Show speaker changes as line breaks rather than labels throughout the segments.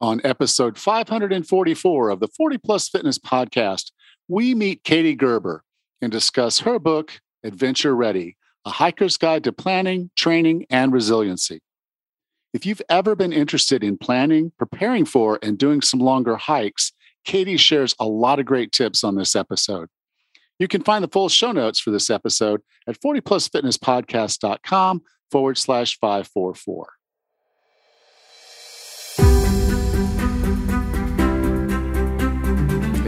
On episode 544 of the 40 Plus Fitness podcast, we meet Katie Gerber and discuss her book, Adventure Ready A Hiker's Guide to Planning, Training, and Resiliency. If you've ever been interested in planning, preparing for, and doing some longer hikes, Katie shares a lot of great tips on this episode. You can find the full show notes for this episode at 40plusfitnesspodcast.com forward slash 544.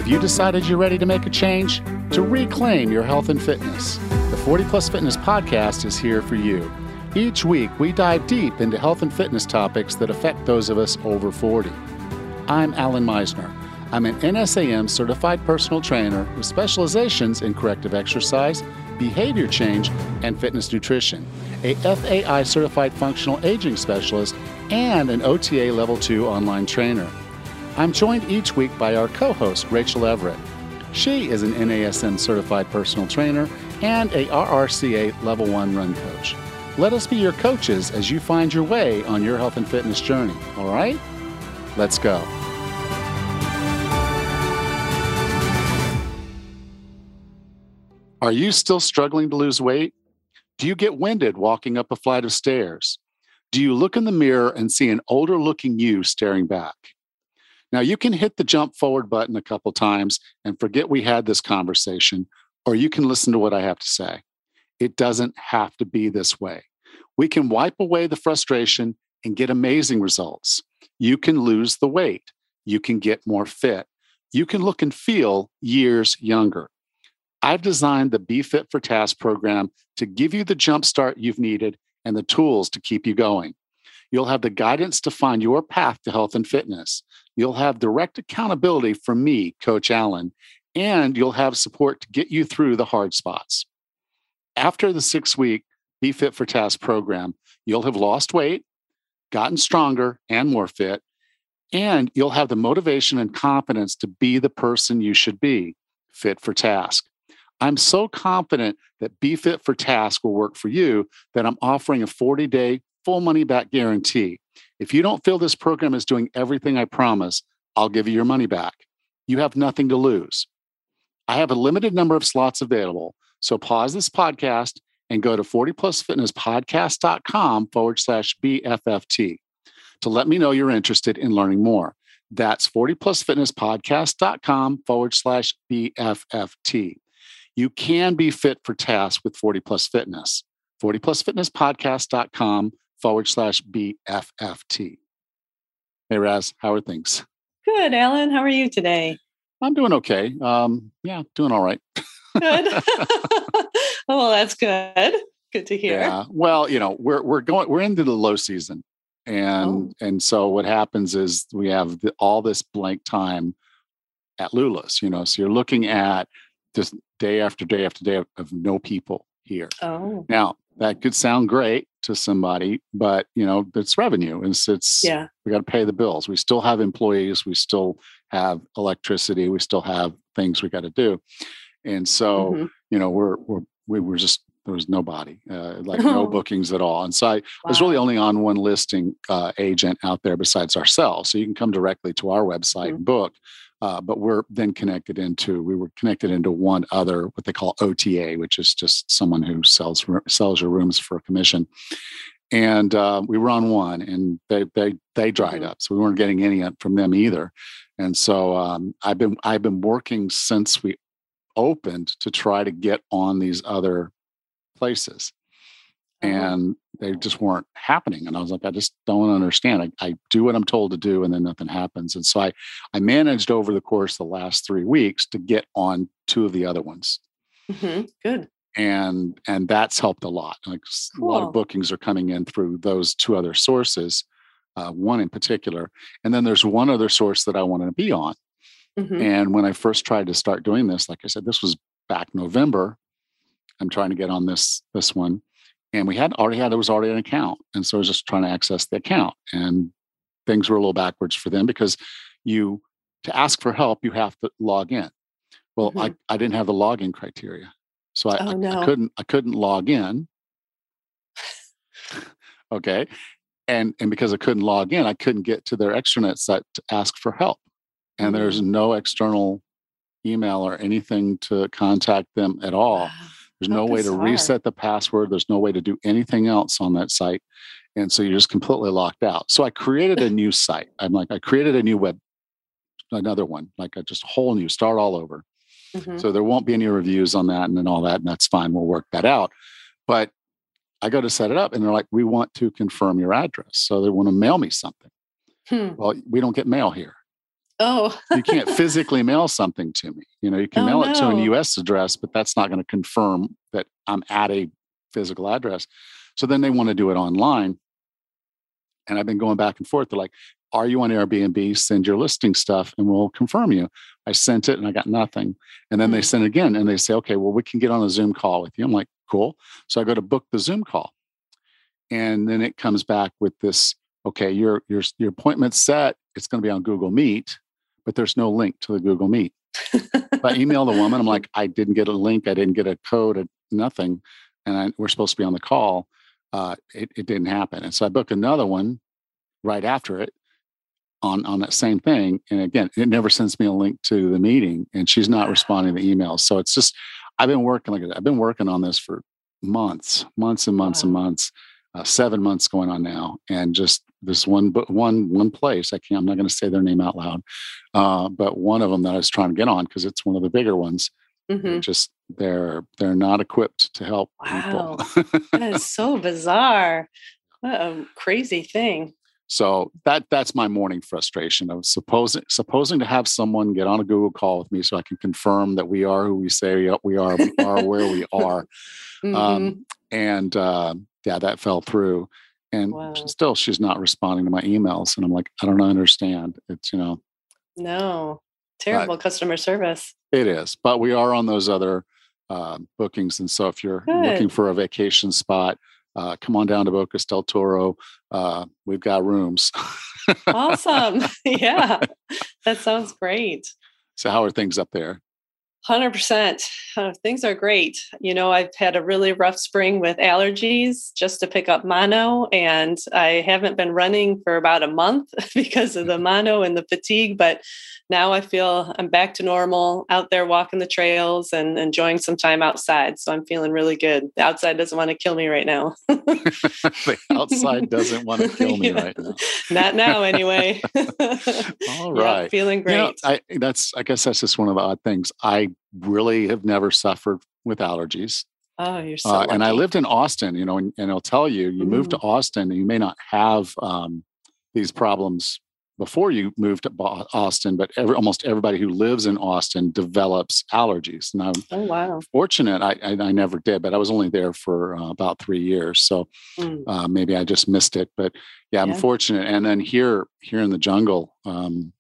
You decided you're ready to make a change? To reclaim your health and fitness? The 40 Plus Fitness podcast is here for you. Each week, we dive deep into health and fitness topics that affect those of us over 40. I'm Allan Misner. I'm an NSAM certified personal trainer with specializations in corrective exercise, behavior change, and fitness nutrition, a FAI certified functional aging specialist, and an OTA Level 2 online trainer. I'm joined each week by our co host, Rachel Everett. She is an NASM certified personal trainer and a RRCA Level 1 run coach. Let us be your coaches as you find your way on your health and fitness journey, all right? Let's go. Are you still struggling to lose weight? Do you get winded walking up a flight of stairs? Do you look in the mirror and see an older looking you staring back? Now, you can hit the jump forward button a couple times and forget we had this conversation, or you can listen to what I have to say. It doesn't have to be this way. We can wipe away the frustration and get amazing results. You can lose the weight. You can get more fit. You can look and feel years younger. I've designed the Be Fit for Task program to give you the jump start you've needed and the tools to keep you going. You'll have the guidance to find your path to health and fitness. You'll have direct accountability from me, Coach Allan, and you'll have support to get you through the hard spots. After the six week Be Fit for Task program, you'll have lost weight, gotten stronger and more fit, and you'll have the motivation and confidence to be the person you should be, fit for task. I'm so confident that Be Fit for Task will work for you that I'm offering a 40 day full money back guarantee. If you don't feel this program is doing everything I promise, I'll give you your money back. You have nothing to lose. I have a limited number of slots available. So pause this podcast and go to 40plusfitnesspodcast.com forward slash BFFT to let me know you're interested in learning more. That's 40plusfitnesspodcast.com forward slash BFFT. You can be fit for tasks with 40 Plus Fitness. 40plusfitnesspodcast.com forward slash BFFT. Hey, Raz, how are things?
Good, Allan. How are you today?
I'm doing okay. Um, yeah, doing all right.
good. well, that's good. Good to hear.
Yeah. Well, you know, we're we're going we're into the low season, and oh. and so what happens is we have the, all this blank time at Lula's. You know, so you're looking at just day after day after day of, of no people here.
Oh.
Now that could sound great to somebody, but you know, it's revenue. It's it's
yeah.
we got to pay the bills. We still have employees, we still have electricity, we still have things we got to do. And so, mm-hmm. you know, we're we're we were just there was nobody, uh, like no bookings at all. And so I, wow. Was really only on one listing uh, agent out there besides ourselves. So you can come directly to our website mm-hmm. and book. Uh, but we're then connected into we were connected into one other what they call OTA, which is just someone who sells sells your rooms for a commission. And uh, we were on one, and they they they dried mm-hmm. up, so we weren't getting any from them either. And so um, I've been I've been working since we opened to try to get on these other places. Uh-huh. and they just weren't happening. And I was like, I just don't understand. I, I, do what I'm told to do, and then nothing happens. And so I, I managed over the course of the last three weeks to get on two of the other ones.
Mm-hmm. Good.
And and that's helped a lot. Like cool. a lot of bookings are coming in through those two other sources, uh, one in particular, and then there's one other source that I wanted to be on. Mm-hmm. And when I first tried to start doing this, like I said, this was back November. I'm trying to get on this this one and we had already had there was already an account and so i was just trying to access the account and things were a little backwards for them because you to ask for help you have to log in well mm-hmm. I, I didn't have the login criteria so I,
oh, no.
I couldn't i couldn't log in okay and and because I couldn't log in, I couldn't get to their extranet site to ask for help. And there's no external email or anything to contact them at all.
Wow.
There's no way to reset the password. There's no way to do anything else on that site. And so you're just completely locked out. So I created a new site. I'm like, I created a new web, another one, like a just whole new start all over.
Mhm.
So there won't be any reviews on that and then all that. And that's fine. We'll work that out. But I go to set it up and they're like, we want to confirm your address. So they want to mail me something.
Hmm.
Well, we don't get mail here.
Oh,
You can't physically mail something to me. You know, you can
Oh,
mail it to
no.
a US address, but that's not going to confirm that I'm at a physical address. So then they want to do it online. And I've been going back and forth. They're like, are you on Airbnb? Send your listing stuff and we'll confirm you. I sent it and I got nothing. And then they
Hmm.
send it again and they say, okay, well, we can get on a Zoom call with you. I'm like, cool. So I go to book the Zoom call. And then it comes back with this, okay, your your your appointment's set. It's going to be on Google Meet, but there's no link to the Google Meet. I email the woman. I'm like, I didn't get a link. I didn't get a code. uh, Nothing. And I, we're supposed to be on the call. Uh, it, it didn't happen. And so I book another one right after it on on that same thing. And again, it never sends me a link to the meeting, and she's not responding to emails. So it's just I've been working like I've been working on this for months, months and months and months. Uh, seven months going on now, and just this one, but one one place. I can't. I'm not going to say their name out loud, uh, but one of them that I was trying to get on because it's one of the bigger ones.
Mhm.
They're just they're they're not equipped to help people.
that is so bizarre. What a crazy thing.
So that that's my morning frustration of supposing supposing to have someone get on a Google call with me so I can confirm that we are who we say we are, we are, where we are.
Mhm.
Um, and uh, yeah, that fell through. And
Wow.
still, she's not responding to my emails, and I'm like, I don't understand. It's you know,
no, terrible customer service.
it is, but we are on those other uh, bookings, and so if you're looking for a vacation spot. Uh, come on down to Bocas del Toro. Uh, we've got rooms.
Awesome. yeah, that sounds great.
so, how are things up there?
100%. Uh, things are great. You know, I've had a really rough spring with allergies just to pick up mono, and I haven't been running for about a month because of the mono and the fatigue. But now I feel I'm back to normal out there walking the trails and enjoying some time outside. So I'm feeling really good. The outside doesn't want to kill me right now.
the outside doesn't want to kill me
Yeah.
right now.
Not now, anyway.
all right Yeah,
feeling
You
great.
know, I that's I guess that's just one of the odd things. I really have never suffered with allergies.
oh, you're so
Uh, and I lived in Austin, you know, and, and I'll tell you, you move to
Mm.
Austin you may not have um, these problems before you move to Austin, but every, almost everybody who lives in Austin develops allergies. And I'm
Oh, wow.
fortunate, I, I, I never did, but I was only there for uh, about three years. So
Mm.
uh, maybe I just missed it, but yeah, I'm fortunate. And then here, here in the jungle, um,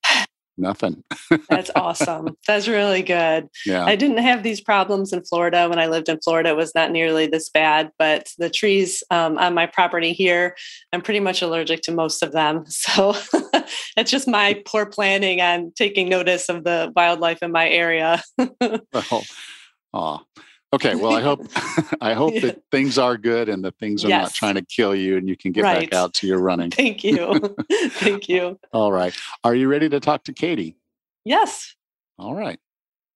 nothing.
That's awesome. That's really good.
Yeah.
I didn't have these problems in Florida. When I lived in Florida, it was not nearly this bad, but the trees um, on my property here, I'm pretty much allergic to most of them. So it's just my poor planning on taking notice of the wildlife in my area.
well, aw. Okay. Well, I hope I hope
Yeah.
that things are good and that things are not trying to kill you and you can get
Right.
back out to your running.
Thank you. Thank you.
All right. Are you ready to talk to Katie?
Yes.
All right.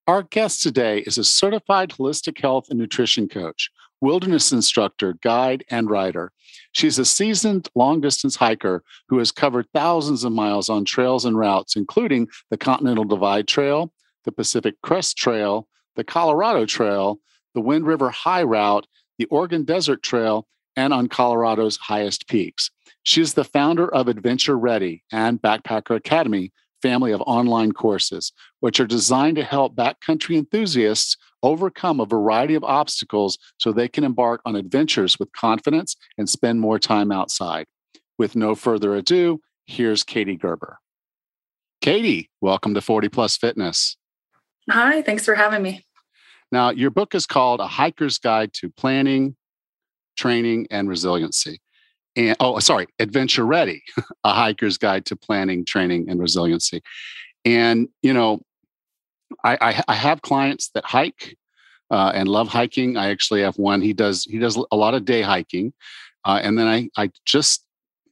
Our guest today is a certified holistic health and nutrition coach, wilderness instructor, guide, and writer. She's a seasoned long distance hiker who has covered thousands of miles on trails and routes, including the Continental Divide Trail, the Pacific Crest Trail, the Colorado Trail, the Wind River High Route, the Oregon Desert Trail, and on Colorado's highest peaks. She is the founder of Adventure Ready and Backpacker Academy, family of online courses, which are designed to help backcountry enthusiasts overcome a variety of obstacles so they can embark on adventures with confidence and spend more time outside. With no further ado, here's Katie Gerber. Katie, welcome to 40 Plus Fitness.
Hi, thanks for having me.
Now, your book is called A Hiker's Guide to Planning, Training, and Resiliency. And oh, sorry, Adventure Ready, A Hiker's Guide to Planning, Training, and Resiliency. And, you know, I, I, I have clients that hike uh, and love hiking. I actually have one. He does he does a lot of day hiking, uh, and then I I just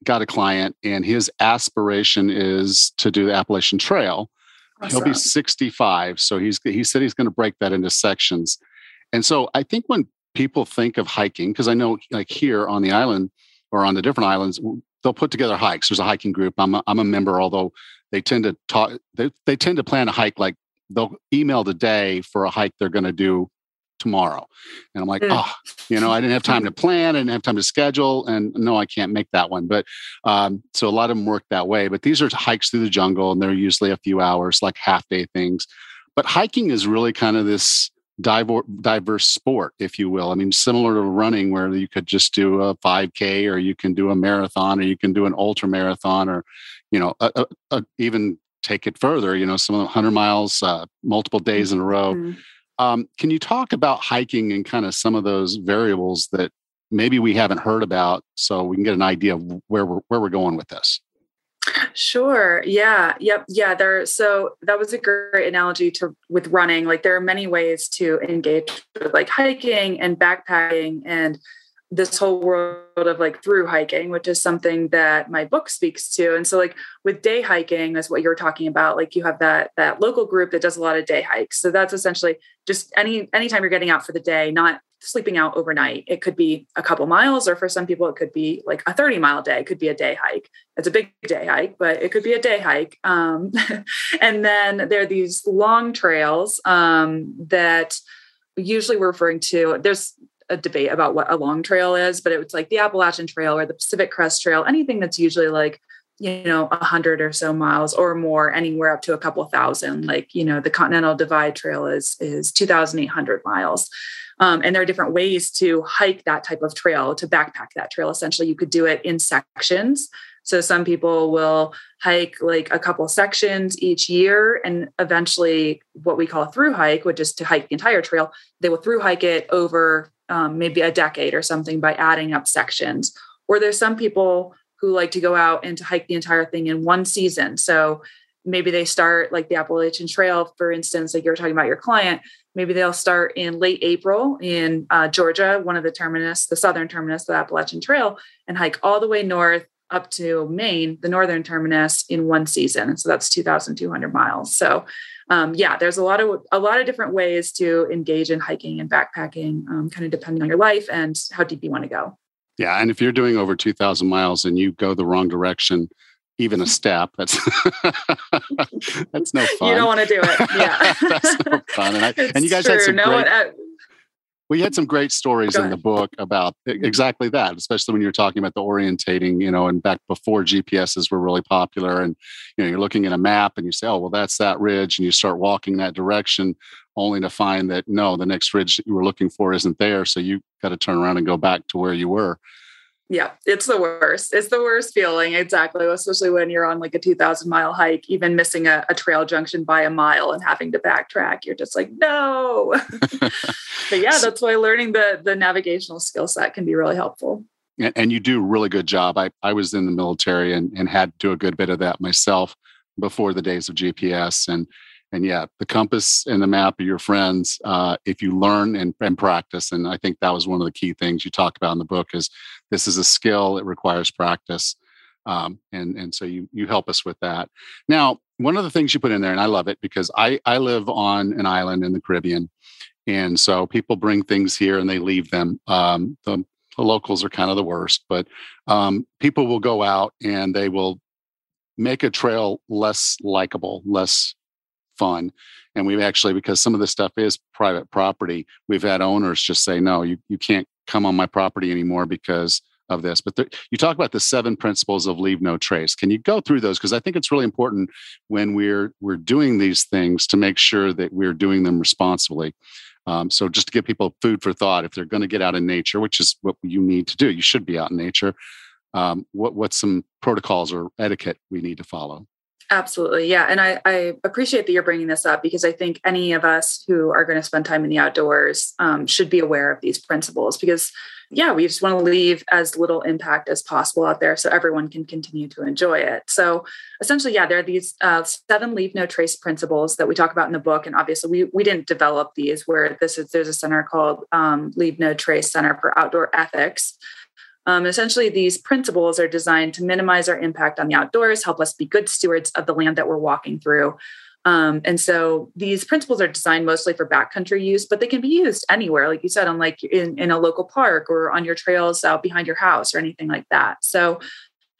got a client, and his aspiration is to do the Appalachian Trail. Awesome. He'll be 65, so he's he said he's going to break that into sections. And so I think when people think of hiking, because I know like here on the island or on the different islands, they'll put together hikes. There's a hiking group. I'm a, I'm a member, although they tend to talk. They they tend to plan a hike like they'll email the day for a hike they're going to do tomorrow. And I'm like, mm. oh, you know, I didn't have time to plan, I didn't have time to schedule, and no, I can't make that one. But um, so a lot of them work that way. But these are hikes through the jungle, and they're usually a few hours, like half day things. But hiking is really kind of this diverse sport, if you will. I mean, similar to running, where you could just do a 5K, or you can do a marathon, or you can do an ultra marathon, or you know, a, a, a, even take it further. You know, some of the 100 miles, uh, multiple days in a row. Mm-hmm. Um, can you talk about hiking and kind of some of those variables that maybe we haven't heard about, so we can get an idea of where we're where we're going with this?
Sure. Yeah. Yep. Yeah. There. So that was a great analogy to with running. Like there are many ways to engage with like hiking and backpacking and this whole world of like through hiking, which is something that my book speaks to. And so like with day hiking, is what you're talking about. Like you have that that local group that does a lot of day hikes. So that's essentially just any anytime you're getting out for the day, not sleeping out overnight. It could be a couple miles, or for some people, it could be like a 30 mile day. It could be a day hike. It's a big day hike, but it could be a day hike. Um, and then there are these long trails um, that usually we're referring to. There's a debate about what a long trail is, but it's like the Appalachian Trail or the Pacific Crest Trail, anything that's usually like you know a hundred or so miles or more, anywhere up to a couple thousand. Like you know the Continental Divide Trail is is two thousand eight hundred miles. Um, and there are different ways to hike that type of trail, to backpack that trail. Essentially, you could do it in sections. So some people will hike like a couple sections each year, and eventually, what we call a through hike, which is to hike the entire trail, they will through hike it over um, maybe a decade or something by adding up sections. Or there's some people who like to go out and to hike the entire thing in one season. So maybe they start like the Appalachian Trail, for instance, like you're talking about your client. Maybe they'll start in late April in uh, Georgia, one of the terminus, the southern terminus of the Appalachian Trail, and hike all the way north up to Maine, the northern terminus, in one season. And so that's 2,200 miles. So um, yeah, there's a lot of a lot of different ways to engage in hiking and backpacking, um, kind of depending on your life and how deep you want to go.
Yeah, and if you're doing over 2,000 miles and you go the wrong direction, even a step, that's that's no fun.
You don't want to do it. Yeah,
that's no fun. And, I, and you guys true. had some no great. One, we had some great stories in the book about exactly that, especially when you're talking about the orientating, you know, and back before GPSs were really popular. And, you know, you're looking at a map and you say, oh, well, that's that ridge. And you start walking that direction only to find that no, the next ridge that you were looking for isn't there. So you got to turn around and go back to where you were
yeah, it's the worst. It's the worst feeling, exactly. Especially when you're on like a 2,000 mile hike, even missing a, a, trail junction by a mile and having to backtrack. You're just like, no. but yeah, that's why learning the the navigational skill set can be really helpful.
And, and you do a really good job. I, I was in the military and, and had to do a good bit of that myself before the days of GPS. And and yeah, the compass and the map are your friends uh, if you learn and, and practice. And I think that was one of the key things you talked about in the book is this is a skill it requires practice, um, and and so you you help us with that. Now, one of the things you put in there, and I love it because I I live on an island in the Caribbean, and so people bring things here and they leave them. Um, the, the locals are kind of the worst, but um, people will go out and they will make a trail less likable, less fun. And we've actually, because some of this stuff is private property, we've had owners just say, no, you, you can't come on my property anymore because of this. But there, you talk about the seven principles of leave no trace. Can you go through those? Because I think it's really important when we're we're doing these things to make sure that we're doing them responsibly. Um, so just to give people food for thought, if they're going to get out in nature, which is what you need to do, you should be out in nature. Um, what what's some protocols or etiquette we need to follow?
Absolutely. Yeah. And I, I, appreciate that you're bringing this up because I think any of us who are going to spend time in the outdoors um, should be aware of these principles because, yeah, we just want to leave as little impact as possible out there so everyone can continue to enjoy it. So essentially, yeah, there are these uh, seven leave no trace principles that we talk about in the book. And obviously, we, we didn't develop these where this is, there's a center called um, Leave No Trace Center for Outdoor Ethics Um, essentially, these principles are designed to minimize our impact on the outdoors, help us be good stewards of the land that we're walking through. Um, and so these principles are designed mostly for backcountry use, but they can be used anywhere, like you said, on like in, in a local park or on your trails out behind your house or anything like that. So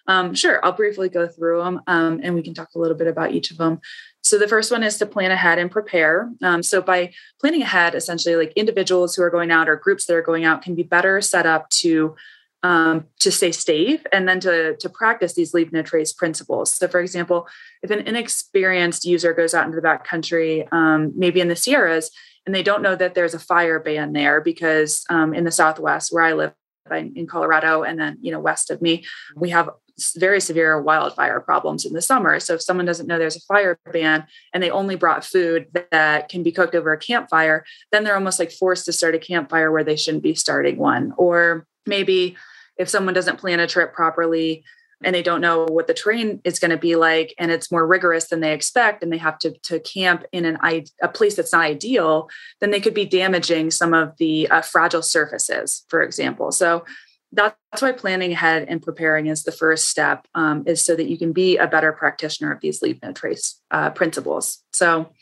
um, sure, I'll briefly go through them um, and we can talk a little bit about each of them. So the first one is to plan ahead and prepare. Um, so by planning ahead, essentially, like individuals who are going out or groups that are going out can be better set up to um, to stay safe and then to, to practice these leave no trace principles. So, for example, if an inexperienced user goes out into the backcountry, um, maybe in the Sierras, and they don't know that there's a fire ban there because um, in the Southwest where I live, in Colorado, and then you know west of me, we have very severe wildfire problems in the summer. So if someone doesn't know there's a fire ban and they only brought food that can be cooked over a campfire, then they're almost like forced to start a campfire where they shouldn't be starting one. Or maybe if someone doesn't plan a trip properly and they don't know what the terrain is going to be like and it's more rigorous than they expect and they have to, to camp in an a place that's not ideal then they could be damaging some of the uh, fragile surfaces for example. So that's why planning ahead and preparing is the first step um, is so that you can be a better practitioner of these leave no trace uh, principles. So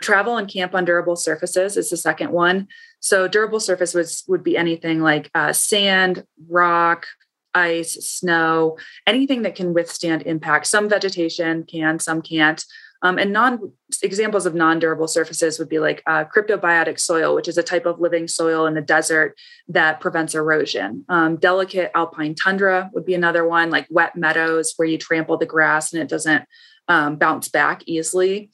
travel and camp on durable surfaces is the second one so durable surface was, would be anything like uh, sand, rock, ice, snow, anything that can withstand impact. Some vegetation can, some can't. Um, and non examples of non-durable surfaces would be like uh, cryptobiotic soil, which is a type of living soil in the desert that prevents erosion. Um, delicate alpine tundra would be another one, like wet meadows where you trample the grass and it doesn't um, bounce back easily.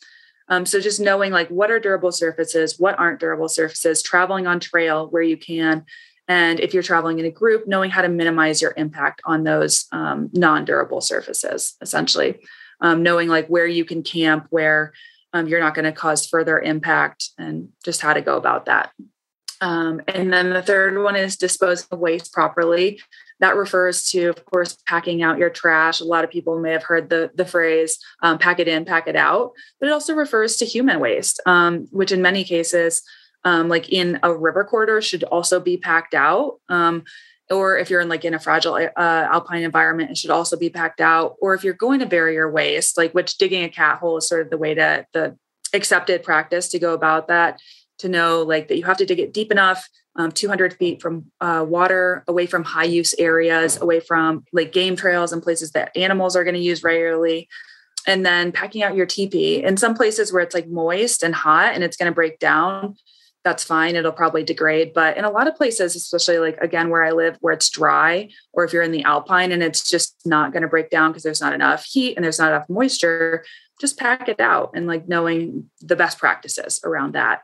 Um, so just knowing like what are durable surfaces, what aren't durable surfaces, traveling on trail where you can, and if you're traveling in a group, knowing how to minimize your impact on those um, non-durable surfaces, essentially, um, knowing like where you can camp, where um, you're not going to cause further impact, and just how to go about that. Um, and then the third one is dispose of waste properly. That refers to, of course, packing out your trash. A lot of people may have heard the, the phrase um, pack it in, pack it out, but it also refers to human waste, um, which in many cases, um, like in a river corridor, should also be packed out. Um, or if you're in like in a fragile uh, alpine environment, it should also be packed out. Or if you're going to bury your waste, like which digging a cat hole is sort of the way to the accepted practice to go about that to know like that you have to dig it deep enough um, 200 feet from uh, water, away from high use areas, away from like game trails and places that animals are going to use regularly. And then packing out your TP in some places where it's like moist and hot and it's going to break down. That's fine. It'll probably degrade. But in a lot of places, especially like again where I live, where it's dry, or if you're in the alpine and it's just not going to break down because there's not enough heat and there's not enough moisture, just pack it out and like knowing the best practices around that.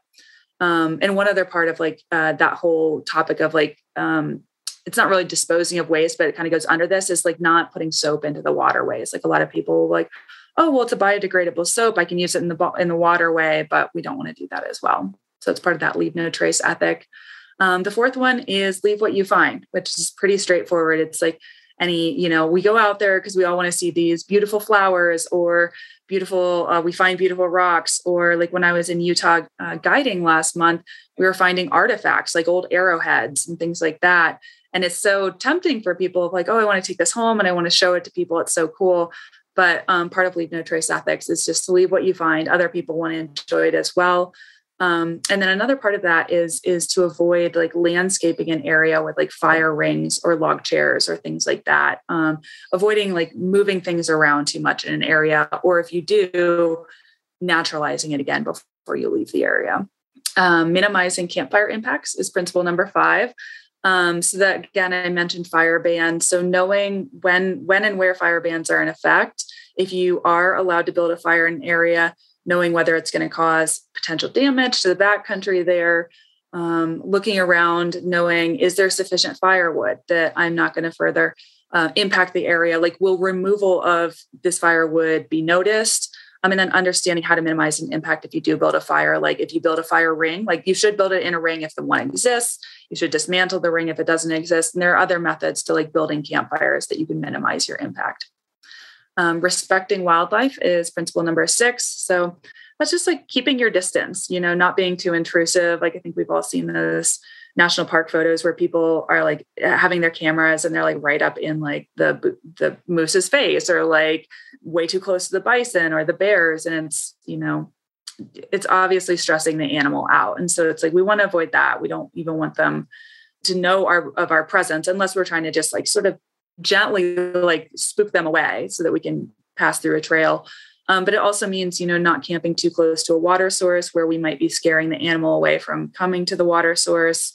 Um, and one other part of like uh, that whole topic of like um, it's not really disposing of waste, but it kind of goes under this is like not putting soap into the waterways. Like a lot of people like, oh well, it's a biodegradable soap. I can use it in the in the waterway, but we don't want to do that as well. So it's part of that leave no trace ethic. Um, the fourth one is leave what you find, which is pretty straightforward. It's like any, you know, we go out there because we all want to see these beautiful flowers or beautiful uh, we find beautiful rocks or like when i was in utah uh, guiding last month we were finding artifacts like old arrowheads and things like that. And it's so tempting for people like oh i want to take this home and i want to show it to people. It's so cool. But um, part of leave no trace ethics is just to leave what you find. Other people want to enjoy it as well um, and then another part of that is is to avoid like landscaping an area with like fire rings or log chairs or things like that. Um, avoiding like moving things around too much in an area, or if you do, naturalizing it again before you leave the area. Um, minimizing campfire impacts is principle number five. Um, so that again, I mentioned fire bans. So knowing when when and where fire bans are in effect, if you are allowed to build a fire in an area, knowing whether it's going to cause potential damage to the backcountry there, um, looking around, knowing is there sufficient firewood that I'm not going to further uh, impact the area? Like, will removal of this firewood be noticed? Um, and then understanding how to minimize an impact if you do build a fire. Like if you build a fire ring, like you should build it in a ring if the one exists. You should dismantle the ring if it doesn't exist. And there are other methods to like building campfires that you can minimize your impact. Um, respecting wildlife is principle number six. So that's just like keeping your distance, you know, not being too intrusive. Like I think we've all seen those national park photos where people are like having their cameras and they're like right up in like the the moose's face or like way too close to the bison or the bears and it's you know it's obviously stressing the animal out and so it's like we want to avoid that we don't even want them to know our of our presence unless we're trying to just like sort of gently like spook them away so that we can pass through a trail um, but it also means, you know, not camping too close to a water source where we might be scaring the animal away from coming to the water source,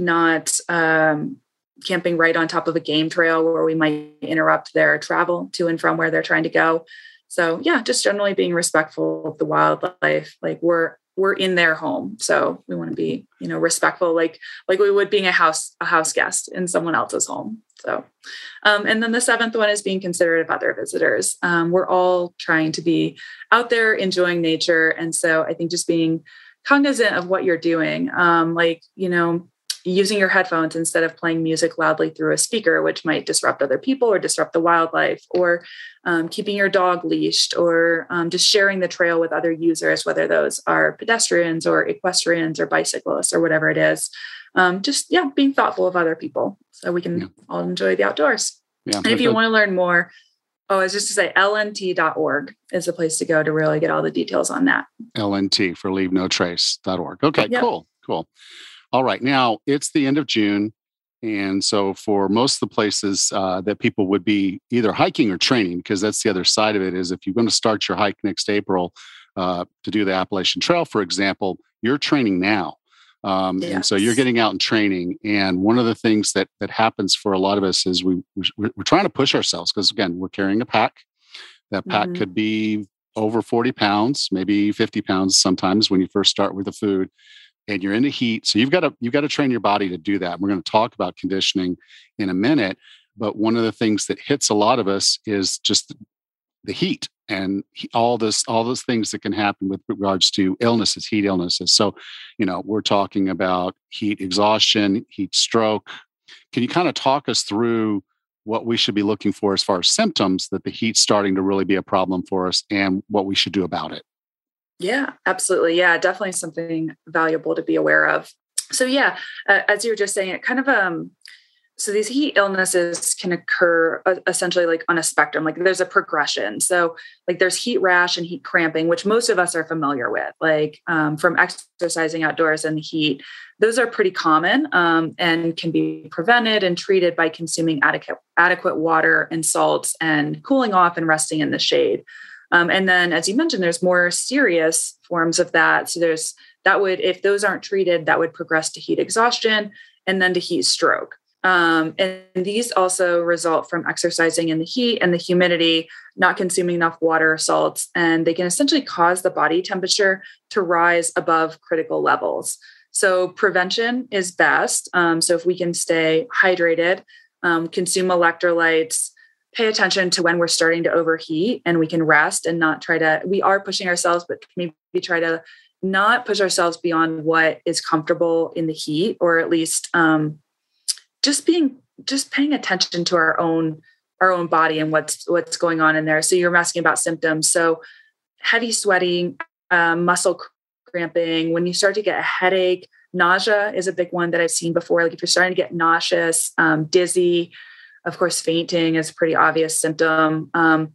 not um, camping right on top of a game trail where we might interrupt their travel to and from where they're trying to go. So yeah, just generally being respectful of the wildlife. Like we're we're in their home, so we want to be you know respectful, like like we would being a house a house guest in someone else's home. So, um, and then the seventh one is being considerate of other visitors. Um, we're all trying to be out there enjoying nature. And so I think just being cognizant of what you're doing, um, like, you know, using your headphones instead of playing music loudly through a speaker, which might disrupt other people or disrupt the wildlife, or um, keeping your dog leashed, or um, just sharing the trail with other users, whether those are pedestrians or equestrians or bicyclists or whatever it is. Um, just yeah being thoughtful of other people so we can yeah. all enjoy the outdoors. Yeah and if you want to learn more oh it's just to say lnt.org is the place to go to really get all the details on that.
Lnt for leave no trace.org okay yep. cool cool all right now it's the end of june and so, for most of the places uh, that people would be either hiking or training, because that's the other side of it, is if you're going to start your hike next April uh, to do the Appalachian Trail, for example, you're training now. Um, yes. And so you're getting out and training. And one of the things that that happens for a lot of us is we we're, we're trying to push ourselves because again we're carrying a pack. That pack mm-hmm. could be over 40 pounds, maybe 50 pounds sometimes when you first start with the food and you're in the heat. So you've got to you've got to train your body to do that. We're going to talk about conditioning in a minute. But one of the things that hits a lot of us is just the heat and all this all those things that can happen with regards to illnesses heat illnesses so you know we're talking about heat exhaustion heat stroke can you kind of talk us through what we should be looking for as far as symptoms that the heat's starting to really be a problem for us and what we should do about it
yeah absolutely. Yeah definitely something valuable to be aware of. So yeah uh, as you were just saying it kind of um so these heat illnesses can occur uh, essentially like on a spectrum like there's a progression. So like there's heat rash and heat cramping which most of us are familiar with like um, from exercising outdoors in the heat. Those are pretty common um, and can be prevented and treated by consuming adequate adequate water and salts and cooling off and resting in the shade um, and then as you mentioned there's more serious forms of that so there's that would if those aren't treated that would progress to heat exhaustion and then to heat stroke um, and these also result from exercising in the heat and the humidity, not consuming enough water or salts, and they can essentially cause the body temperature to rise above critical levels. So, prevention is best. Um, so, if we can stay hydrated, um, consume electrolytes, pay attention to when we're starting to overheat, and we can rest and not try to, we are pushing ourselves, but maybe try to not push ourselves beyond what is comfortable in the heat, or at least um, just being just paying attention to our own our own body and what's what's going on in there. So you're asking about symptoms. So heavy sweating um, muscle cramping when you start to get a headache nausea is a big one that i've seen before. Like if you're starting to get nauseous um, dizzy of course fainting is a pretty obvious symptom um,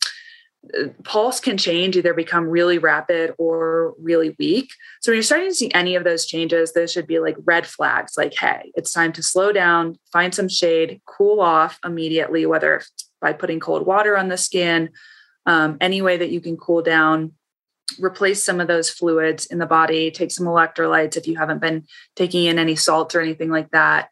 pulse can change, either become really rapid or really weak. So when you're starting to see any of those changes, those should be like red flags like, hey, it's time to slow down, find some shade, cool off immediately, whether by putting cold water on the skin, um, any way that you can cool down. Replace some of those fluids in the body, take some electrolytes if you haven't been taking in any salts or anything like that.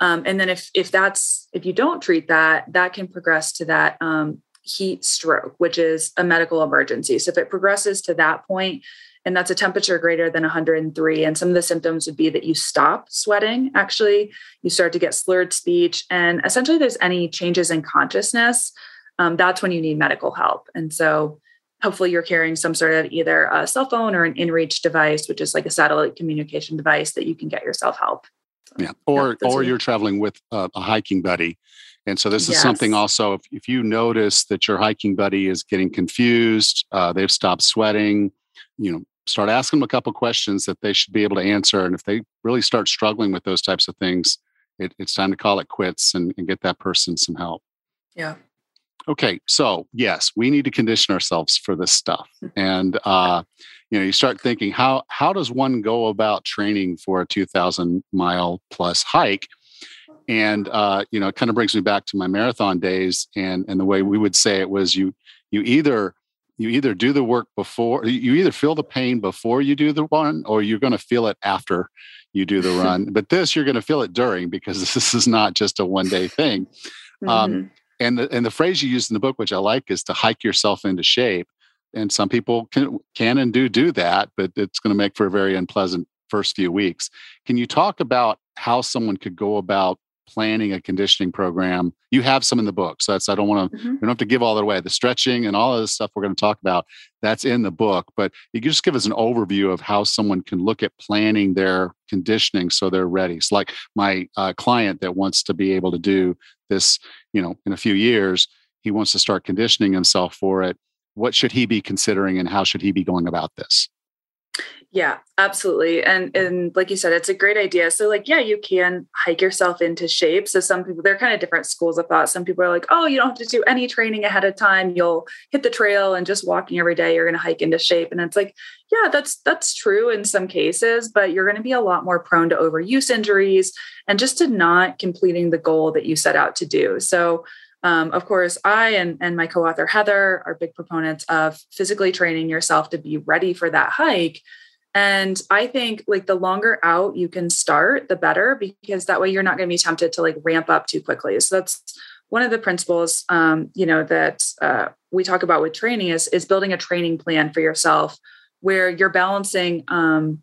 Um, and then if if that's if you don't treat that, that can progress to that um, heat stroke, which is a medical emergency. So if it progresses to that point, and that's a temperature greater than 103, and some of the symptoms would be that you stop sweating, actually, you start to get slurred speech, and essentially there's any changes in consciousness, um, that's when you need medical help. And so hopefully you're carrying some sort of either a cell phone or an inReach device, which is like a satellite communication device that you can get yourself help.
Yeah, or or you're traveling with a, a hiking buddy and so this is yes. something also, if, if you notice that your hiking buddy is getting confused, uh, they've stopped sweating, you know, start asking them a couple questions that they should be able to answer. And if they really start struggling with those types of things, it, it's time to call it quits and, and get that person some help.
Yeah.
Okay, so yes, we need to condition ourselves for this stuff, and uh, you know, you start thinking how how does one go about training for a two thousand mile plus hike? And uh, you know, it kind of brings me back to my marathon days, and and the way we would say it was you you either you either do the work before you either feel the pain before you do the run or you're going to feel it after you do the run but this you're going to feel it during because this is not just a one day thing um, mm-hmm. um, and the and the phrase you use in the book which i like is to hike yourself into shape and some people can can and do do that but it's going to make for a very unpleasant first few weeks can you talk about how someone could go about planning a conditioning program. You have some in the book. So that's, I don't want to, mm-hmm. we don't have to give all that away. The stretching and all of the stuff we're going to talk about, that's in the book. But you can just give us an overview of how someone can look at planning their conditioning so they're ready. So, like my uh, client that wants to be able to do this, you know, in a few years, he wants to start conditioning himself for it. What should he be considering and how should he be going about this?
Yeah, absolutely. And and like you said, it's a great idea. So like, yeah, you can hike yourself into shape. So some people, they're kind of different schools of thought. Some people are like, oh, you don't have to do any training ahead of time. You'll hit the trail and just walking every day, you're going to hike into shape. And it's like, yeah, that's that's true in some cases, but you're going to be a lot more prone to overuse injuries and just to not completing the goal that you set out to do. So um, of course, I and, and my co author Heather are big proponents of physically training yourself to be ready for that hike. And I think like the longer out you can start, the better, because that way you're not going to be tempted to like ramp up too quickly. So that's one of the principles, um, you know, that uh, we talk about with training is is building a training plan for yourself where you're balancing um,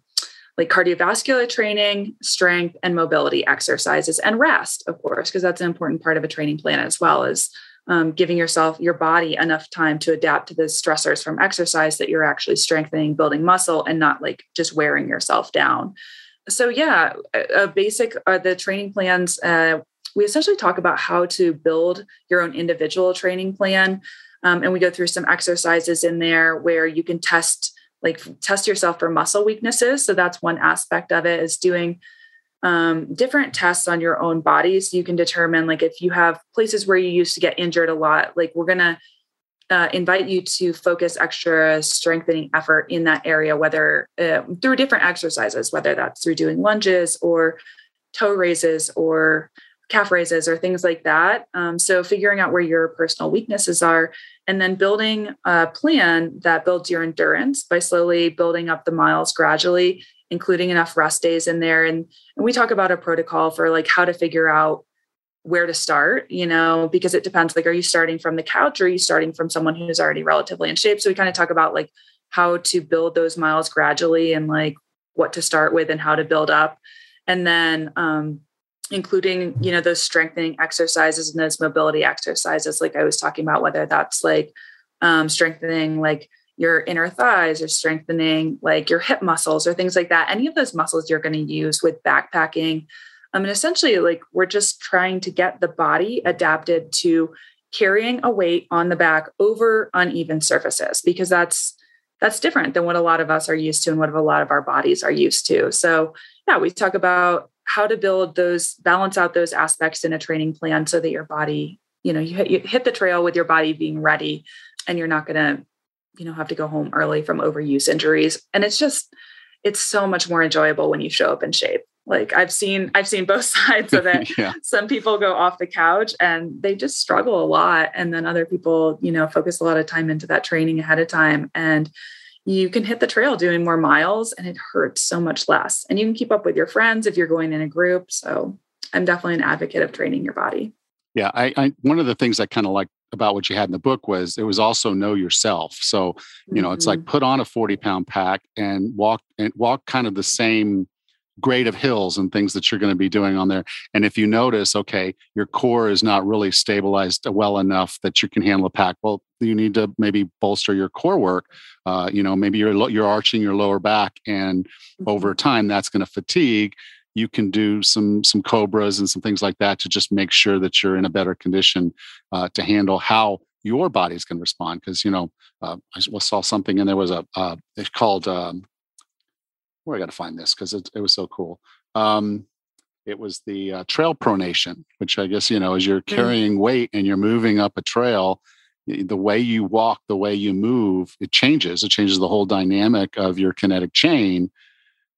like cardiovascular training, strength, and mobility exercises, and rest, of course, because that's an important part of a training plan as well as um, giving yourself your body enough time to adapt to the stressors from exercise that you're actually strengthening building muscle and not like just wearing yourself down. So yeah a, basic uh, the training plans uh, we essentially talk about how to build your own individual training plan um, and we go through some exercises in there where you can test like test yourself for muscle weaknesses. So that's one aspect of it is doing um, different tests on your own body so you can determine like if you have places where you used to get injured a lot like we're going to uh, invite you to focus extra strengthening effort in that area whether uh, through different exercises whether that's through doing lunges or toe raises or calf raises or things like that um, so figuring out where your personal weaknesses are and then building a plan that builds your endurance by slowly building up the miles gradually including enough rest days in there. And, and we talk about a protocol for like how to figure out where to start, you know, because it depends. Like, are you starting from the couch or are you starting from someone who's already relatively in shape? So we kind of talk about like how to build those miles gradually and like what to start with and how to build up. And then um, including, you know, those strengthening exercises and those mobility exercises, like I was talking about, whether that's like um, strengthening like your inner thighs or strengthening like your hip muscles or things like that. Any of those muscles you're going to use with backpacking. I mean, essentially, like we're just trying to get the body adapted to carrying a weight on the back over uneven surfaces because that's that's different than what a lot of us are used to and what a lot of our bodies are used to. So, yeah, we talk about how to build those balance out those aspects in a training plan so that your body, you know, you hit, you hit the trail with your body being ready and you're not going to you know have to go home early from overuse injuries. And it's just it's so much more enjoyable when you show up in shape. Like i've seen i've seen both sides of it. Yeah. some people go off the couch and they just struggle a lot. And then other people you know focus a lot of time into that training ahead of time. And you can hit the trail doing more miles and it hurts so much less and you can keep up with your friends if you're going in a group so i'm definitely an advocate of training your body
yeah I, I one of the things i kind of like about what you had in the book was it was also know yourself. So, you know, mm-hmm. it's like mm-hmm. put on a 40 pound pack and walk and walk kind of the same grade of hills and things that you're going to be doing on there. And if you notice, okay, your core is not really stabilized well enough that you can handle a pack. Well, you need to maybe bolster your core work. Uh, you know, maybe you're you're arching your lower back, and mm-hmm. over time that's going to fatigue you can do some some cobras and some things like that to just make sure that you're in a better condition uh, to handle how your body's going to respond because you know uh, i saw something and there was a uh, it's called um, where I got to find this because it, it, was so cool. Um, it was the uh, trail pronation, which I guess you know, as you're mm. carrying weight and you're moving up a trail, the way you walk, the way you move, it changes. It changes the whole dynamic of your kinetic chain.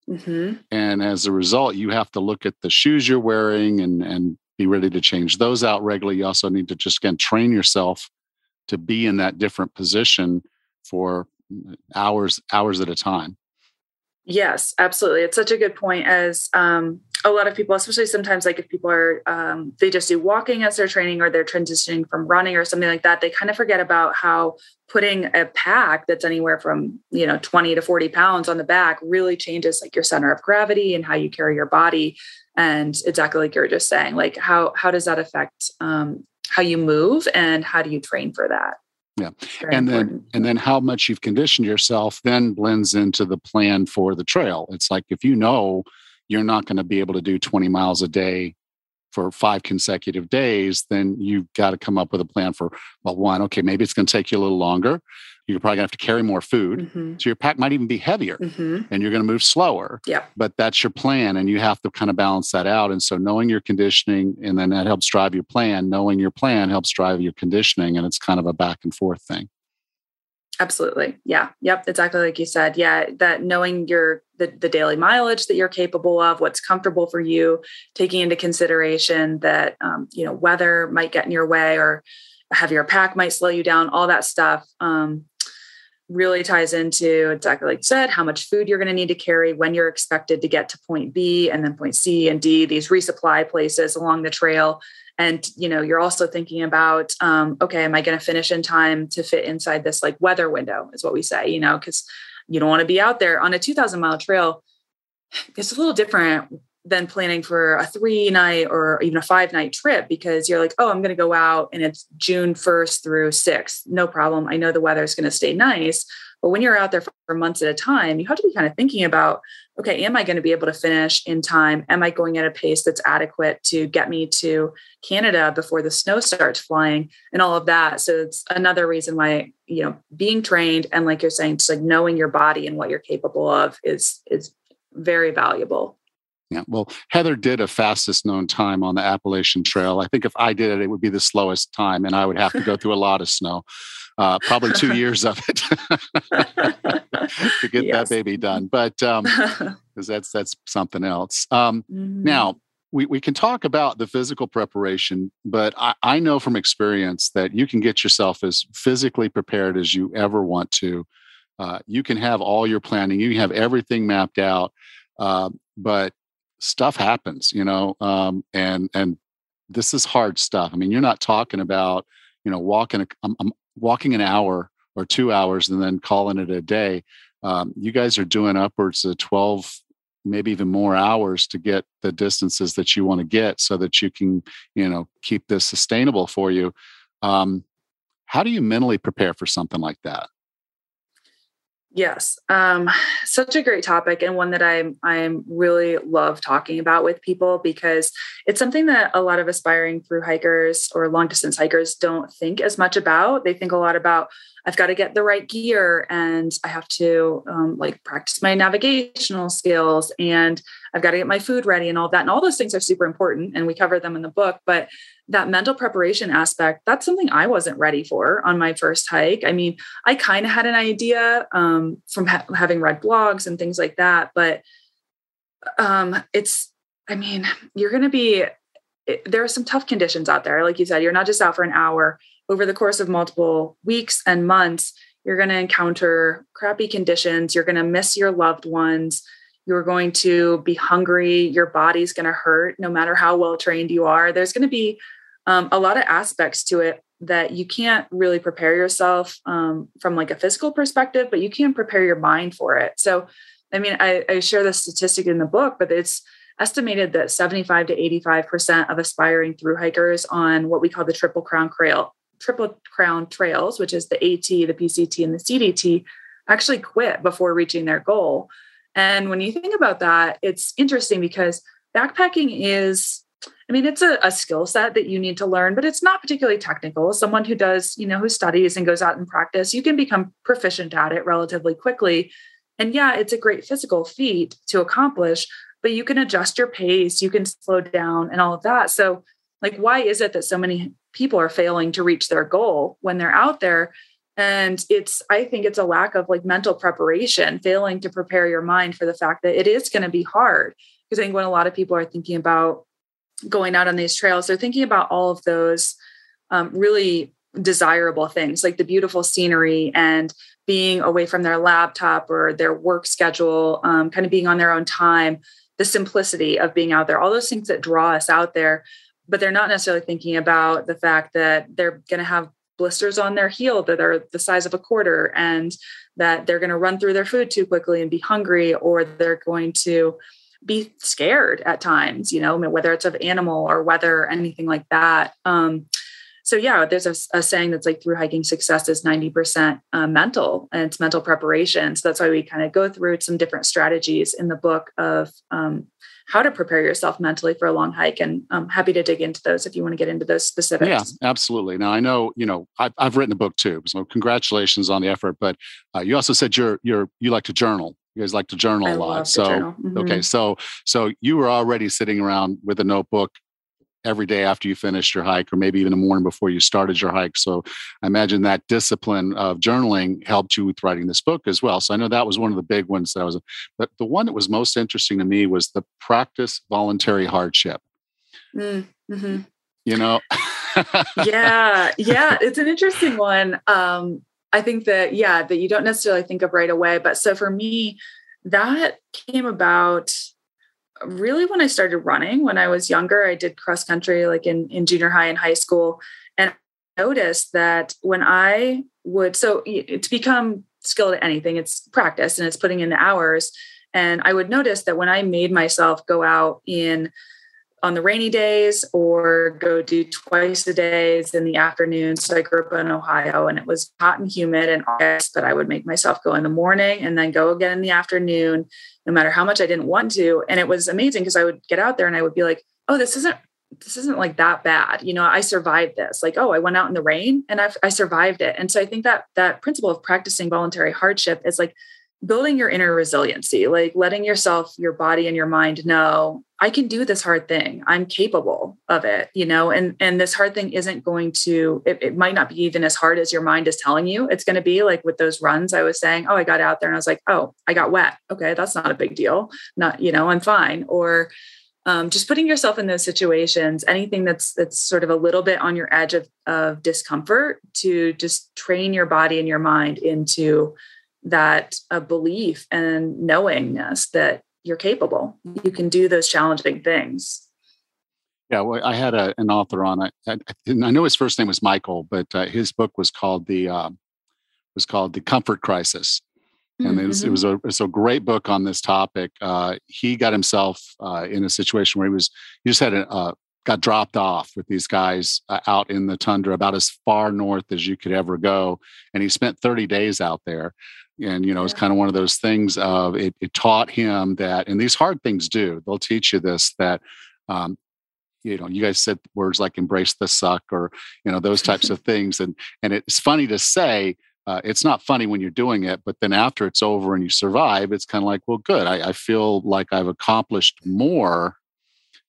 Mm-hmm. And as a result, you have to look at the shoes you're wearing and and be ready to change those out regularly. You also need to just again train yourself to be in that different position for hours hours at a time.
Yes, absolutely. It's such a good point as um, a lot of people, especially sometimes like if people are, um, they just do walking as their training or they're transitioning from running or something like that, they kind of forget about how putting a pack that's anywhere from, you know, 20 to 40 pounds on the back really changes like your center of gravity and how you carry your body. And exactly like you're just saying, like how, how does that affect um, how you move and how do you train for that?
Yeah. and important. then and then how much you've conditioned yourself then blends into the plan for the trail. It's like if you know you're not going to be able to do 20 miles a day for five consecutive days, then you've got to come up with a plan for well, one, okay, maybe it's going to take you a little longer you're probably going to have to carry more food. Mm-hmm. So your pack might even be heavier mm-hmm. and you're going to move slower.
Yeah.
But that's your plan and you have to kind of balance that out. And so knowing your conditioning and then that helps drive your plan. Knowing your plan helps drive your conditioning. And it's kind of a back and forth thing.
Absolutely. Yeah. Yep. Exactly like you said. Yeah. That knowing your the, the daily mileage that you're capable of, what's comfortable for you, taking into consideration that um, you know, weather might get in your way or a heavier pack might slow you down, all that stuff. Um, really ties into exactly like you said how much food you're going to need to carry when you're expected to get to point b and then point c and d these resupply places along the trail. And you know you're also thinking about um, okay am i going to finish in time to fit inside this like weather window is what we say you know because you don't want to be out there on a 2000 mile trail. It's a little different than planning for a three night or even a five night trip because you're like, oh, I'm going to go out and it's June 1st through 6th. No problem. I know the weather is going to stay nice. But when you're out there for months at a time, you have to be kind of thinking about, okay, am I going to be able to finish in time? Am I going at a pace that's adequate to get me to Canada before the snow starts flying and all of that? So it's another reason why, you know, being trained and like you're saying, just like knowing your body and what you're capable of is is very valuable.
Yeah. Well, Heather did a fastest known time on the Appalachian Trail. I think if I did it, it would be the slowest time, and I would have to go through a lot of snow, uh, probably two years of it to get yes. that baby done. But because um, that's that's something else. Um, mm-hmm. Now we we can talk about the physical preparation, but I, I know from experience that you can get yourself as physically prepared as you ever want to. Uh, you can have all your planning, you can have everything mapped out. Uh, but stuff happens, you know, um, and and this is hard stuff. I mean, you're not talking about you know walking a, um, um, walking an hour or two hours and then calling it a day. Um, you guys are doing upwards of 12 maybe even more hours to get the distances that you want to get so that you can you know keep this sustainable for you um, how do you mentally prepare for something like that
Yes, um, such a great topic and one that I'm I'm really love talking about with people because it's something that a lot of aspiring through hikers or long distance hikers don't think as much about. They think a lot about I've got to get the right gear and I have to um, like practice my navigational skills and I've got to get my food ready and all that. And all those things are super important and we cover them in the book. But that mental preparation aspect, that's something I wasn't ready for on my first hike. I mean, I kind of had an idea um, from ha- having read blogs and things like that, but um, it's, I mean, you're going to be, it, there are some tough conditions out there. Like you said, you're not just out for an hour over the course of multiple weeks and months, you're going to encounter crappy conditions. You're going to miss your loved ones. You're going to be hungry. Your body's going to hurt no matter how well trained you are. There's going to be um, a lot of aspects to it that you can't really prepare yourself um, from like a physical perspective, but you can prepare your mind for it. So, I mean, I, I share the statistic in the book, but it's estimated that 75 to 85% of aspiring through hikers on what we call the Triple Crown Trail Triple Crown Trails, which is the AT, the PCT, and the CDT, actually quit before reaching their goal. And when you think about that, it's interesting because backpacking is, I mean, it's a, a skill set that you need to learn, but it's not particularly technical. Someone who does, you know, who studies and goes out and practice, you can become proficient at it relatively quickly. And yeah, it's a great physical feat to accomplish, but you can adjust your pace, you can slow down and all of that. So, like, why is it that so many people are failing to reach their goal when they're out there? And it's, I think it's a lack of like mental preparation, failing to prepare your mind for the fact that it is going to be hard. Because I think when a lot of people are thinking about going out on these trails, they're thinking about all of those um, really desirable things like the beautiful scenery and being away from their laptop or their work schedule, um, kind of being on their own time, the simplicity of being out there, all those things that draw us out there. But they're not necessarily thinking about the fact that they're going to have blisters on their heel that are the size of a quarter and that they're going to run through their food too quickly and be hungry or they're going to be scared at times you know whether it's of animal or weather anything like that um, so yeah there's a, a, saying that's like through hiking success is 90% uh, mental and it's mental preparation so that's why we kind of go through some different strategies in the book of um, how to prepare yourself mentally for a long hike. And I'm happy to dig into those if you want to get into those specifics.
Yeah, absolutely. Now I know, you know, I've, I've written a book too, so congratulations on the effort. But uh, you also said you're you're you like to journal. You guys like to journal
I
a lot.
so
mm-hmm. okay, so so you were already sitting around with a notebook every day after you finished your hike, or maybe even the morning before you started your hike. So I imagine that discipline of journaling helped you with writing this book as well. So I know that was one of the big ones that I was, but the one that was most interesting to me was the practice voluntary hardship.
Mm, mm-hmm.
You know?
yeah, yeah, it's an interesting one. Um, I think that, yeah, that you don't necessarily think of right away. But so for me, that came about really when I started running when I was younger. I did cross country like in, in junior high and high school. And I noticed that when I would, so to become skilled at anything, it's practice and it's putting in the hours. And I would notice that when I made myself go out in on the rainy days or go do twice a days in the afternoon. So I grew up in Ohio and it was hot and humid in August, but I would make myself go in the morning and then go again in the afternoon, no matter how much I didn't want to. And it was amazing because I would get out there and I would be like, oh, this isn't this isn't like that bad. You know, I survived this. Like, oh, I went out in the rain and I've, I survived it. And so I think that that principle of practicing voluntary hardship is like building your inner resiliency, like letting yourself, your body and your mind know, I can do this hard thing. I'm capable of it, you know, and and this hard thing isn't going to it, it might not be even as hard as your mind is telling you it's going to be like with those runs I was saying, oh, I got out there and I was like, oh, I got wet. Okay, that's not a big deal. Not, you know, I'm fine. Or um, just putting yourself in those situations, anything that's that's sort of a little bit on your edge of, of discomfort to just train your body and your mind into that a belief and knowingness that you're capable. You can do those challenging things.
Yeah, well, I had a, an author on. I, I, I know his first name was Michael, but uh, his book was called the uh, was called the Comfort Crisis, and mm-hmm. it, was, it, was, a it's a great book on this topic. Uh, he got himself uh, in a situation where he was he just had a, uh, got dropped off with these guys uh, out in the tundra, about as far north as you could ever go, and he spent 30 days out there. And you know it's kind of one of those things of it, it, taught him that and these hard things do. They'll teach you this that um, you know you guys said words like embrace the suck or you know those types of things and and it's funny to say uh, it's not funny when you're doing it but then after it's over and you survive it's kind of like well good I, I feel like i've accomplished more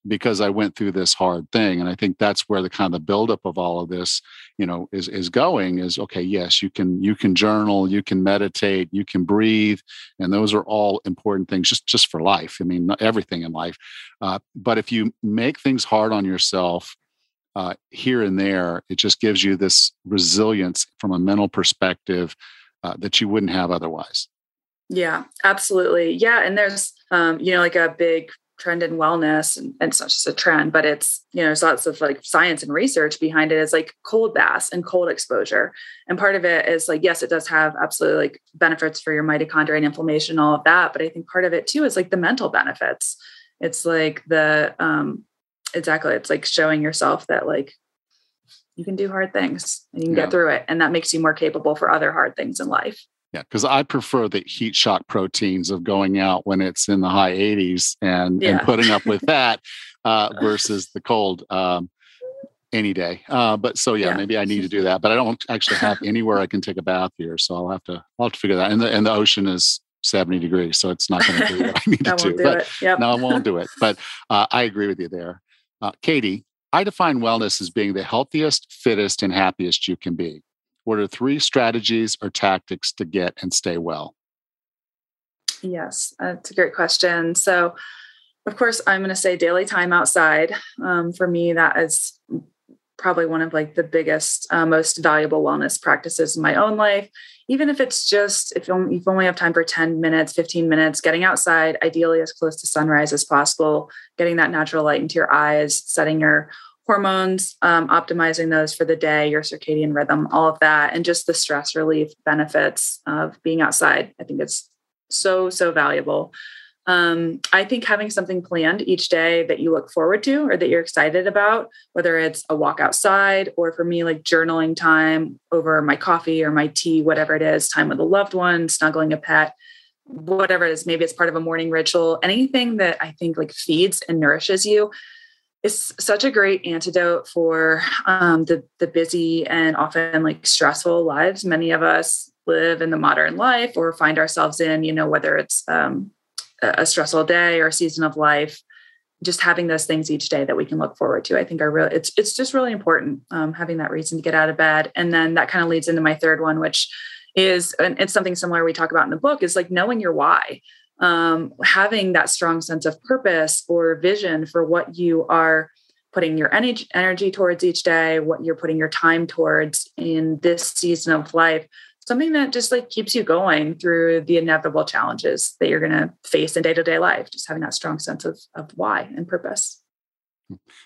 because I went through this hard thing. And I think that's where the kind of buildup of all of this, you know, is is going is okay, yes, you can you can journal, you can meditate, you can breathe, and those are all important things just just for life. I mean, everything in life. Uh, but if you make things hard on yourself uh, here and there, it just gives you this resilience from a mental perspective uh, that you wouldn't have otherwise.
Yeah, absolutely. Yeah, and there's um, you know like a big trend in wellness and, and, it's not just a trend but it's you know there's lots of like science and research behind it is like cold baths and cold exposure. And part of it is like yes it does have absolutely like benefits for your mitochondria and inflammation and all of that but i think part of it too is like the mental benefits. It's like the um exactly it's like showing yourself that like you can do hard things and you can yeah. get through it and that makes you more capable for other hard things in life
yeah, because I prefer the heat shock proteins of going out when it's in the high 80s and, yeah. and putting up with that uh, versus the cold um, any day. Uh, but so yeah, yeah, maybe I need to do that. But I don't actually have anywhere I can take a bath here, so I'll have to I'll have to figure that. And the and the ocean is 70 degrees. So it's not going to do what I need to do.
do
but
it. Yep.
no, I won't do it. But uh, I agree with you there. Uh, Katie, I define wellness as being the healthiest, fittest, and happiest you can be. What are three strategies or tactics to get and stay well?
Yes, that's a great question. So, of course, I'm going to say daily time outside. Um, for me, that is probably one of like the biggest, uh, most valuable wellness practices in my own life. Even if it's just if you only, if you only have time for 10 minutes, 15 minutes, getting outside, ideally as close to sunrise as possible, getting that natural light into your eyes, setting your hormones, um, optimizing those for the day, your circadian rhythm, all of that, and just the stress relief benefits of being outside. I think it's so, so valuable. Um, I think having something planned each day that you look forward to or that you're excited about, whether it's a walk outside or for me, like journaling time over my coffee or my tea, whatever it is, time with a loved one, snuggling a pet, whatever it is, maybe it's part of a morning ritual, anything that I think like feeds and nourishes you is such a great antidote for um, the the busy and often like stressful lives. Many of us live in the modern life or find ourselves in you know whether it's um, a stressful day or a season of life just having those things each day that we can look forward to i think are real it's it's just really important um, having that reason to get out of bed. And then that kind of leads into my third one which is and it's something similar we talk about in the book is like knowing your why um, having that strong sense of purpose or vision for what you are putting your energy, energy towards each day what you're putting your time towards in this season of life something that just like keeps you going through the inevitable challenges that you're going to face in day-to-day life just having that strong sense of, of why and purpose.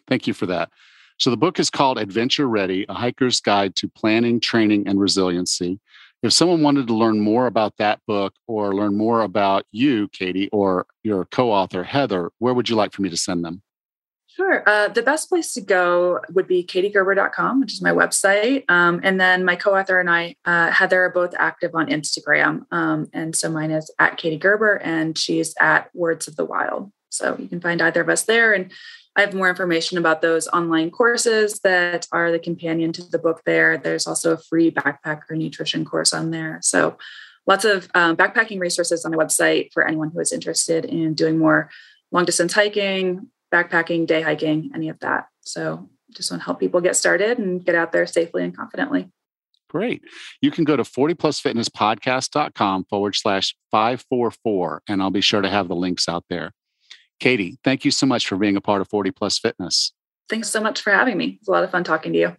Thank you for that. So the book is called adventure ready a hiker's guide to planning training and resiliency if someone wanted to learn more about that book or learn more about you katie or your co-author heather where would you like for me to send them
Sure. Uh, the best place to go would be katiegerber.com, which is my website. Um, and then my co author and I, uh, Heather, are both active on Instagram. Um, and so mine is at Katie Gerber and she's at Words of the Wild. So you can find either of us there. And I have more information about those online courses that are the companion to the book there. There's also a free backpacker nutrition course on there. So lots of um, backpacking resources on the website for anyone who is interested in doing more long distance hiking, backpacking, day hiking, any of that. So just want to help people get started and get out there safely and confidently.
Great. You can go to 40plusfitnesspodcast.com forward slash 544, and I'll be sure to have the links out there. Katie, thank you so much for being a part of 40 Plus Fitness.
Thanks so much for having me. It's a lot of fun talking to you.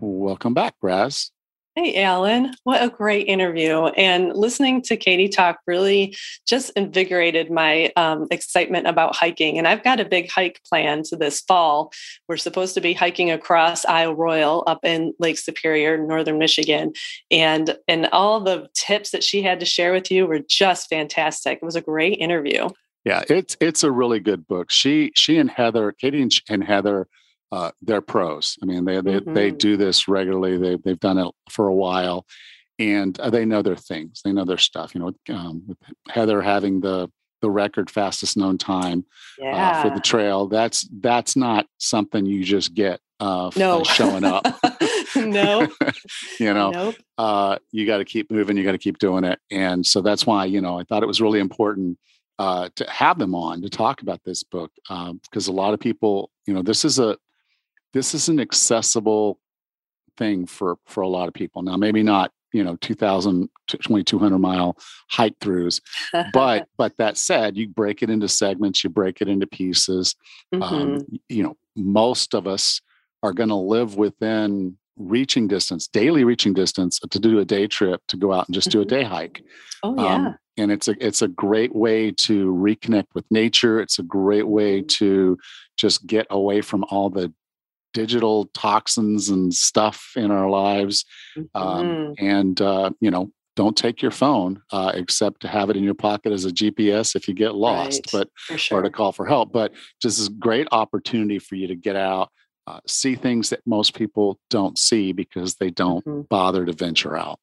Welcome back, Raz.
Hey, Allan, what a great interview. And listening to Katie talk really just invigorated my um, excitement about hiking. And I've got a big hike planned this fall. We're supposed to be hiking across Isle Royale up in Lake Superior, northern Michigan. And, and all the tips that she had to share with you were just fantastic. It was a great interview.
Yeah, it's it's a really good book. She she and Heather, Katie and, and Heather uh, they're pros. I mean, they they, mm-hmm. they do this regularly. They they've done it for a while, and uh, they know their things. They know their stuff. You know, um, with Heather having the the record fastest known time yeah. uh, for the trail. That's that's not something you just get uh,
no.
showing up.
no,
you know, nope. uh, you got to keep moving. You got to keep doing it. And so that's why you know I thought it was really important uh, to have them on to talk about this book because um, a lot of people, you know, this is a this is an accessible thing for for a lot of people now maybe not you know 2000 2200 mile hike throughs but but that said you break it into segments you break it into pieces um, mm-hmm. um, you know most of us are going to live within reaching distance daily reaching distance to do a day trip to go out and just do a mm-hmm. day hike
oh yeah um,
and it's a it's a great way to reconnect with nature it's a great way mm-hmm. to just get away from all the digital toxins and stuff in our lives. Um, mm-hmm. and, uh, you know, don't take your phone uh, except to have it in your pocket as a GPS if you get lost,
right.
but
sure.
or to call for help. But just a great opportunity for you to get out, uh, see things that most people don't see because they don't mm-hmm. bother to venture out.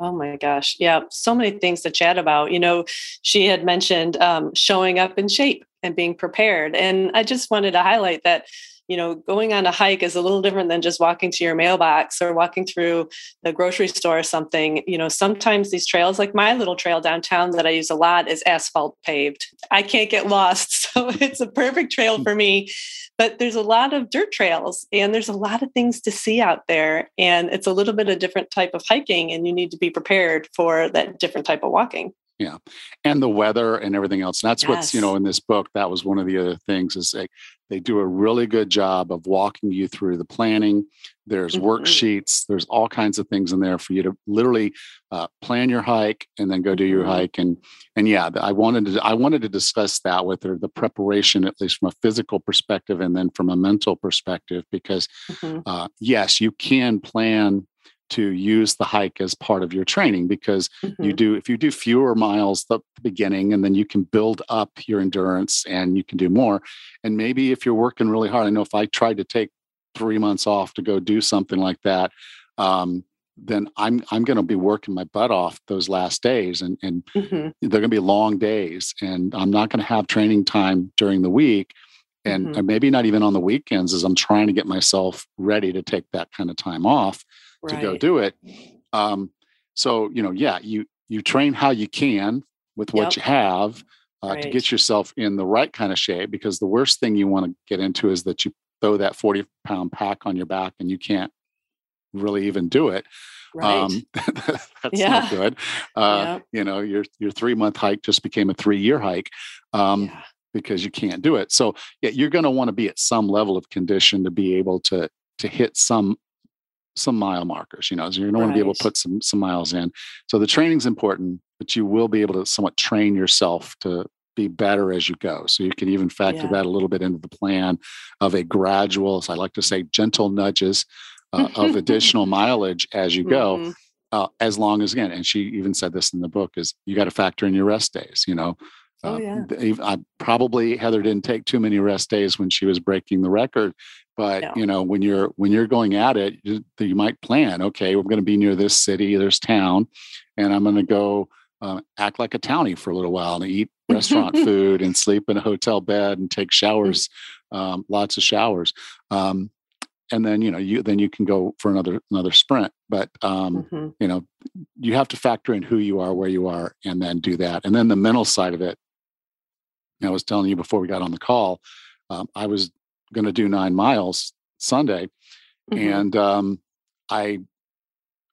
Oh my gosh. Yeah. So many things to chat about. You know, she had mentioned um, showing up in shape and being prepared. And I just wanted to highlight that you know, going on a hike is a little different than just walking to your mailbox or walking through the grocery store or something. You know, sometimes these trails, like my little trail downtown that I use a lot, is asphalt paved. I can't get lost. So it's a perfect trail hmm. for me. But there's a lot of dirt trails and there's a lot of things to see out there. And it's a little bit of different type of hiking, and you need to be prepared for that different type of walking
yeah and the weather and everything else and that's yes. what's you know in this book that was one of the other things is they they do a really good job of walking you through the planning there's mm-hmm. worksheets there's all kinds of things in there for you to literally uh, plan your hike and then go do your mm-hmm. hike and and yeah i wanted to i wanted to discuss that with her the preparation at least from a physical perspective and then from a mental perspective because mm-hmm. uh, yes you can plan to use the hike as part of your training because mm-hmm. you do if you do fewer miles at the beginning and then you can build up your endurance and you can do more and maybe if you're working really hard i know if i tried to take three months off to go do something like that um, then i'm i'm going to be working my butt off those last days and and mm-hmm. they're going to be long days and i'm not going to have training time during the week and mm-hmm. maybe not even on the weekends as i'm trying to get myself ready to take that kind of time off right. to go do it. Um, so you know, yeah, you you train how you can with what yep. you have uh, right. to get yourself in the right kind of shape. Because the worst thing you want to get into is that you throw that forty pound pack on your back and you can't really even do it. Right. Um, that's yeah. not good. Uh, yeah. You know, your your three month hike just became a three year hike. Um, yeah because you can't do it. So yeah, you're going to want to be at some level of condition to be able to to hit some some mile markers, you know, so you're going right. to be able to put some some miles in. So the training's important, but you will be able to somewhat train yourself to be better as you go. So you can even factor yeah. that a little bit into the plan of a gradual, as I like to say, gentle nudges uh, of additional mileage as you go. Mm-hmm. Uh, as long as again, and she even said this in the book, is you got to factor in your rest days. You know,
Oh, uh, yeah.
I probably Heather didn't take too many rest days when she was breaking the record, but no. you know when you're when you're going at it, you, you might plan. Okay, we're going to be near this city, this town, and I'm going to go uh, act like a townie for a little while and eat restaurant food and sleep in a hotel bed and take mm. showers, um, lots of showers. Um, and then you know you then you can go for another another sprint but um, mm-hmm. you know you have to factor in who you are where you are and then do that and then the mental side of it I was telling you before we got on the call, um, I was going to do nine miles Sunday, mm-hmm. and um, I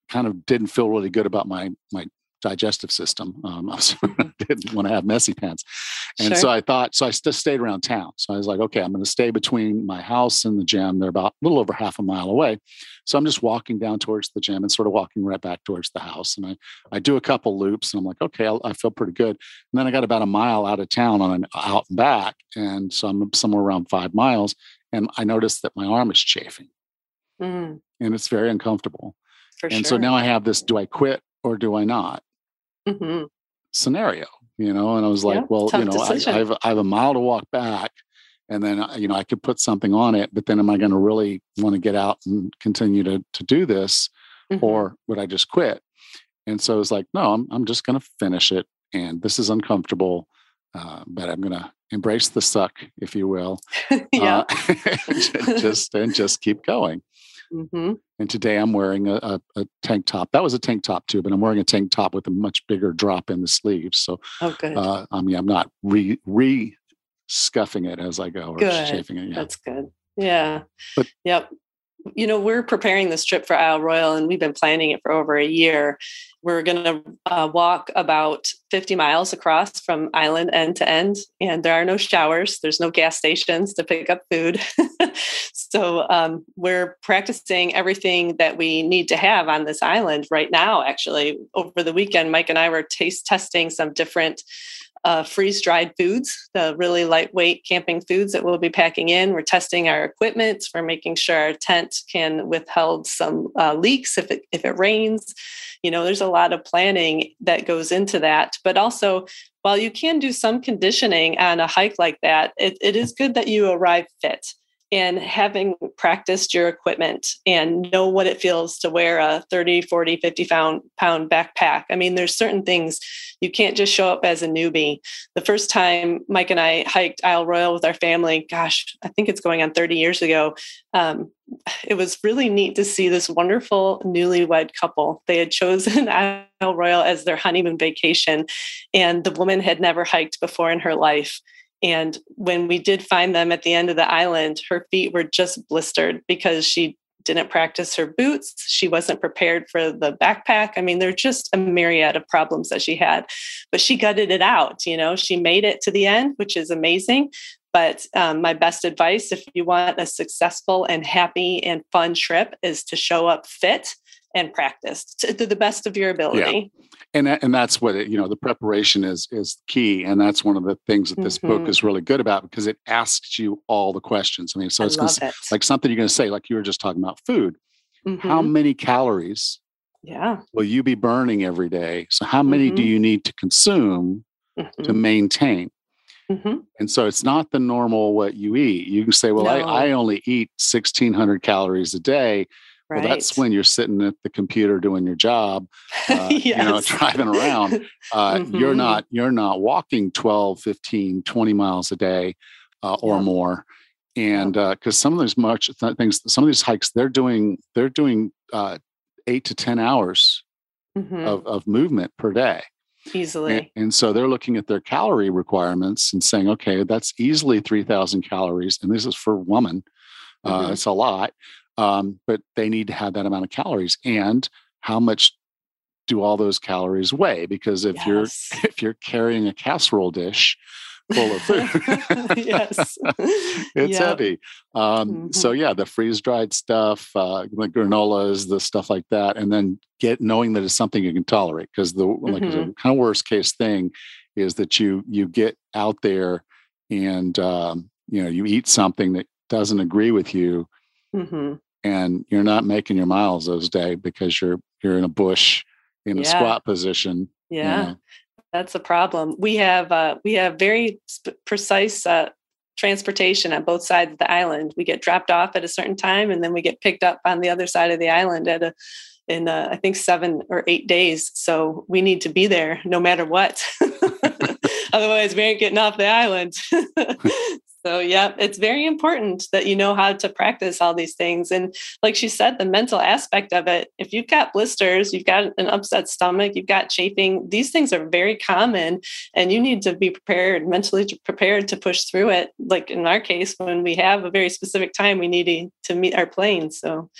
kind of didn't feel really good about my my digestive system. Um, I was, didn't want to have messy pants. And sure. so I thought, so I just stayed around town. So I was like, okay, I'm going to stay between my house and the gym. They're about a little over half a mile away. So I'm just walking down towards the gym and sort of walking right back towards the house. And I, I do a couple loops and I'm like, okay, I'll, i feel pretty good. And then I got about a mile out of town on an out and back. And so I'm somewhere around five miles. And I noticed that my arm is chafing mm. and it's very uncomfortable. For and sure. so now I have this do I quit or do I not? mm-hmm. scenario, you know. And I was like, yeah, well, you know, I, I, have, I have a mile to walk back, and then uh, you know I could put something on it, but then am I going to really want to get out and continue to to do this, mm-hmm. or would I just quit? And so it's like, no, I'm I'm just going to finish it, and this is uncomfortable, uh, but I'm going to embrace the suck, if you will,
yeah, uh,
just and just keep going. Mm-hmm. And today I'm wearing a, a, a, tank top. That was a tank top too, but I'm wearing a tank top with a much bigger drop in the sleeves. So,
oh. Uh,
I mean, I'm not re re scuffing it as I go or
good.
chafing it.
Yeah. That's good. Yeah. But, yep you know, we're preparing this trip for Isle Royale and we've been planning it for over a year. We're going to uh, walk about 50 miles across from island end to end, and there are no showers, there's no gas stations to pick up food. so um, we're practicing everything that we need to have on this island right now. Actually, over the weekend, Mike and I were taste testing some different uh, freeze dried foods, the really lightweight camping foods that we'll be packing in. We're testing our equipment. We're making sure our tent can withhold some uh, leaks if it if it rains. You know, there's a lot of planning that goes into that. But also, while you can do some conditioning on a hike like that, it, it is good that you arrive fit. And having practiced your equipment and know what it feels to wear a 30 40 50 pound, pound backpack i mean there's certain things you can't just show up as a newbie. The first time mike and i hiked isle royale with our family gosh i think it's going on 30 years ago um, it was really neat to see this wonderful newlywed couple. They had chosen isle Royale as their honeymoon vacation and the woman had never hiked before in her life and when we did find them at the end of the island, her feet were just blistered because she didn't practice her boots. She wasn't prepared for the backpack. I mean, there's just a myriad of problems that she had, but she gutted it out. You know, she made it to the end, which is amazing. But um, my best advice, if you want a successful and happy and fun trip, is to show up fit and practice to, to the best of your ability.
Yeah. And, and that's what it, you know the preparation is is key and that's one of the things that this mm-hmm. book is really good about because it asks you all the questions i mean so it's gonna, it. like something you're going to say like you were just talking about food mm-hmm. how many calories
yeah
will you be burning every day so how many mm-hmm. do you need to consume to mm-hmm. maintain Mm-hmm. And so it's not the normal what you eat. You can say, well, no. I, I, only eat 1600 calories a day. Right. Well, that's when you're sitting at the computer doing your job, uh, yes. you know, driving around. Uh, mm-hmm. You're not you're not walking 12, 15, 20 miles a day uh, or yeah. more. And because uh, some of these much things, some of these hikes, they're doing they're doing uh, eight to ten hours mm-hmm. of, of movement per day
easily.
And, and, so they're looking at their calorie requirements and saying, okay, that's easily 3,000 calories. And this is for woman. Uh, mm-hmm. It's a lot um, but they need to have that amount of calories and how much do all those calories weigh because if yes. you're if you're carrying a casserole dish full of food yes it's yep. heavy um, mm-hmm. so yeah the freeze dried stuff uh, the granolas the stuff like that and then get knowing that it's something you can tolerate because the mm-hmm. like the kind of worst case thing is that you you get out there and um, you know you eat something that doesn't agree with you mm-hmm and you're not making your miles those days because you're you're in a bush in a squat position.
Yeah, you know. that's a problem. We have uh, we have very sp- precise uh, transportation on both sides of the island. We get dropped off at a certain time, and then we get picked up on the other side of the island at a in uh, I think seven or eight days. So we need to be there no matter what. Otherwise, we ain't getting off the island. So, yeah, it's very important that you know how to practice all these things. And like she said, the mental aspect of it, if you've got blisters, you've got an upset stomach, you've got chafing, these things are very common. And you need to be prepared, mentally prepared to push through it. Like in our case, when we have a very specific time, we need to, meet our plane. So,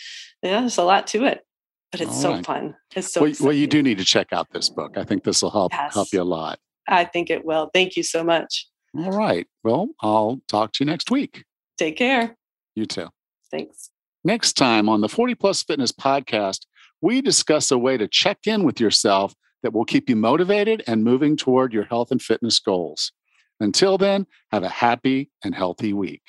yeah, there's a lot to it. But it's all so right. fun. It's so
well, well, you do need to check out this book. I think this will help yes. help you a lot.
I think it will. Thank you so much.
All right. Well, I'll talk to you next week.
Take care.
You too.
Thanks.
Next time on the 40 Plus Fitness podcast, we discuss a way to check in with yourself that will keep you motivated and moving toward your health and fitness goals. Until then, have a happy and healthy week.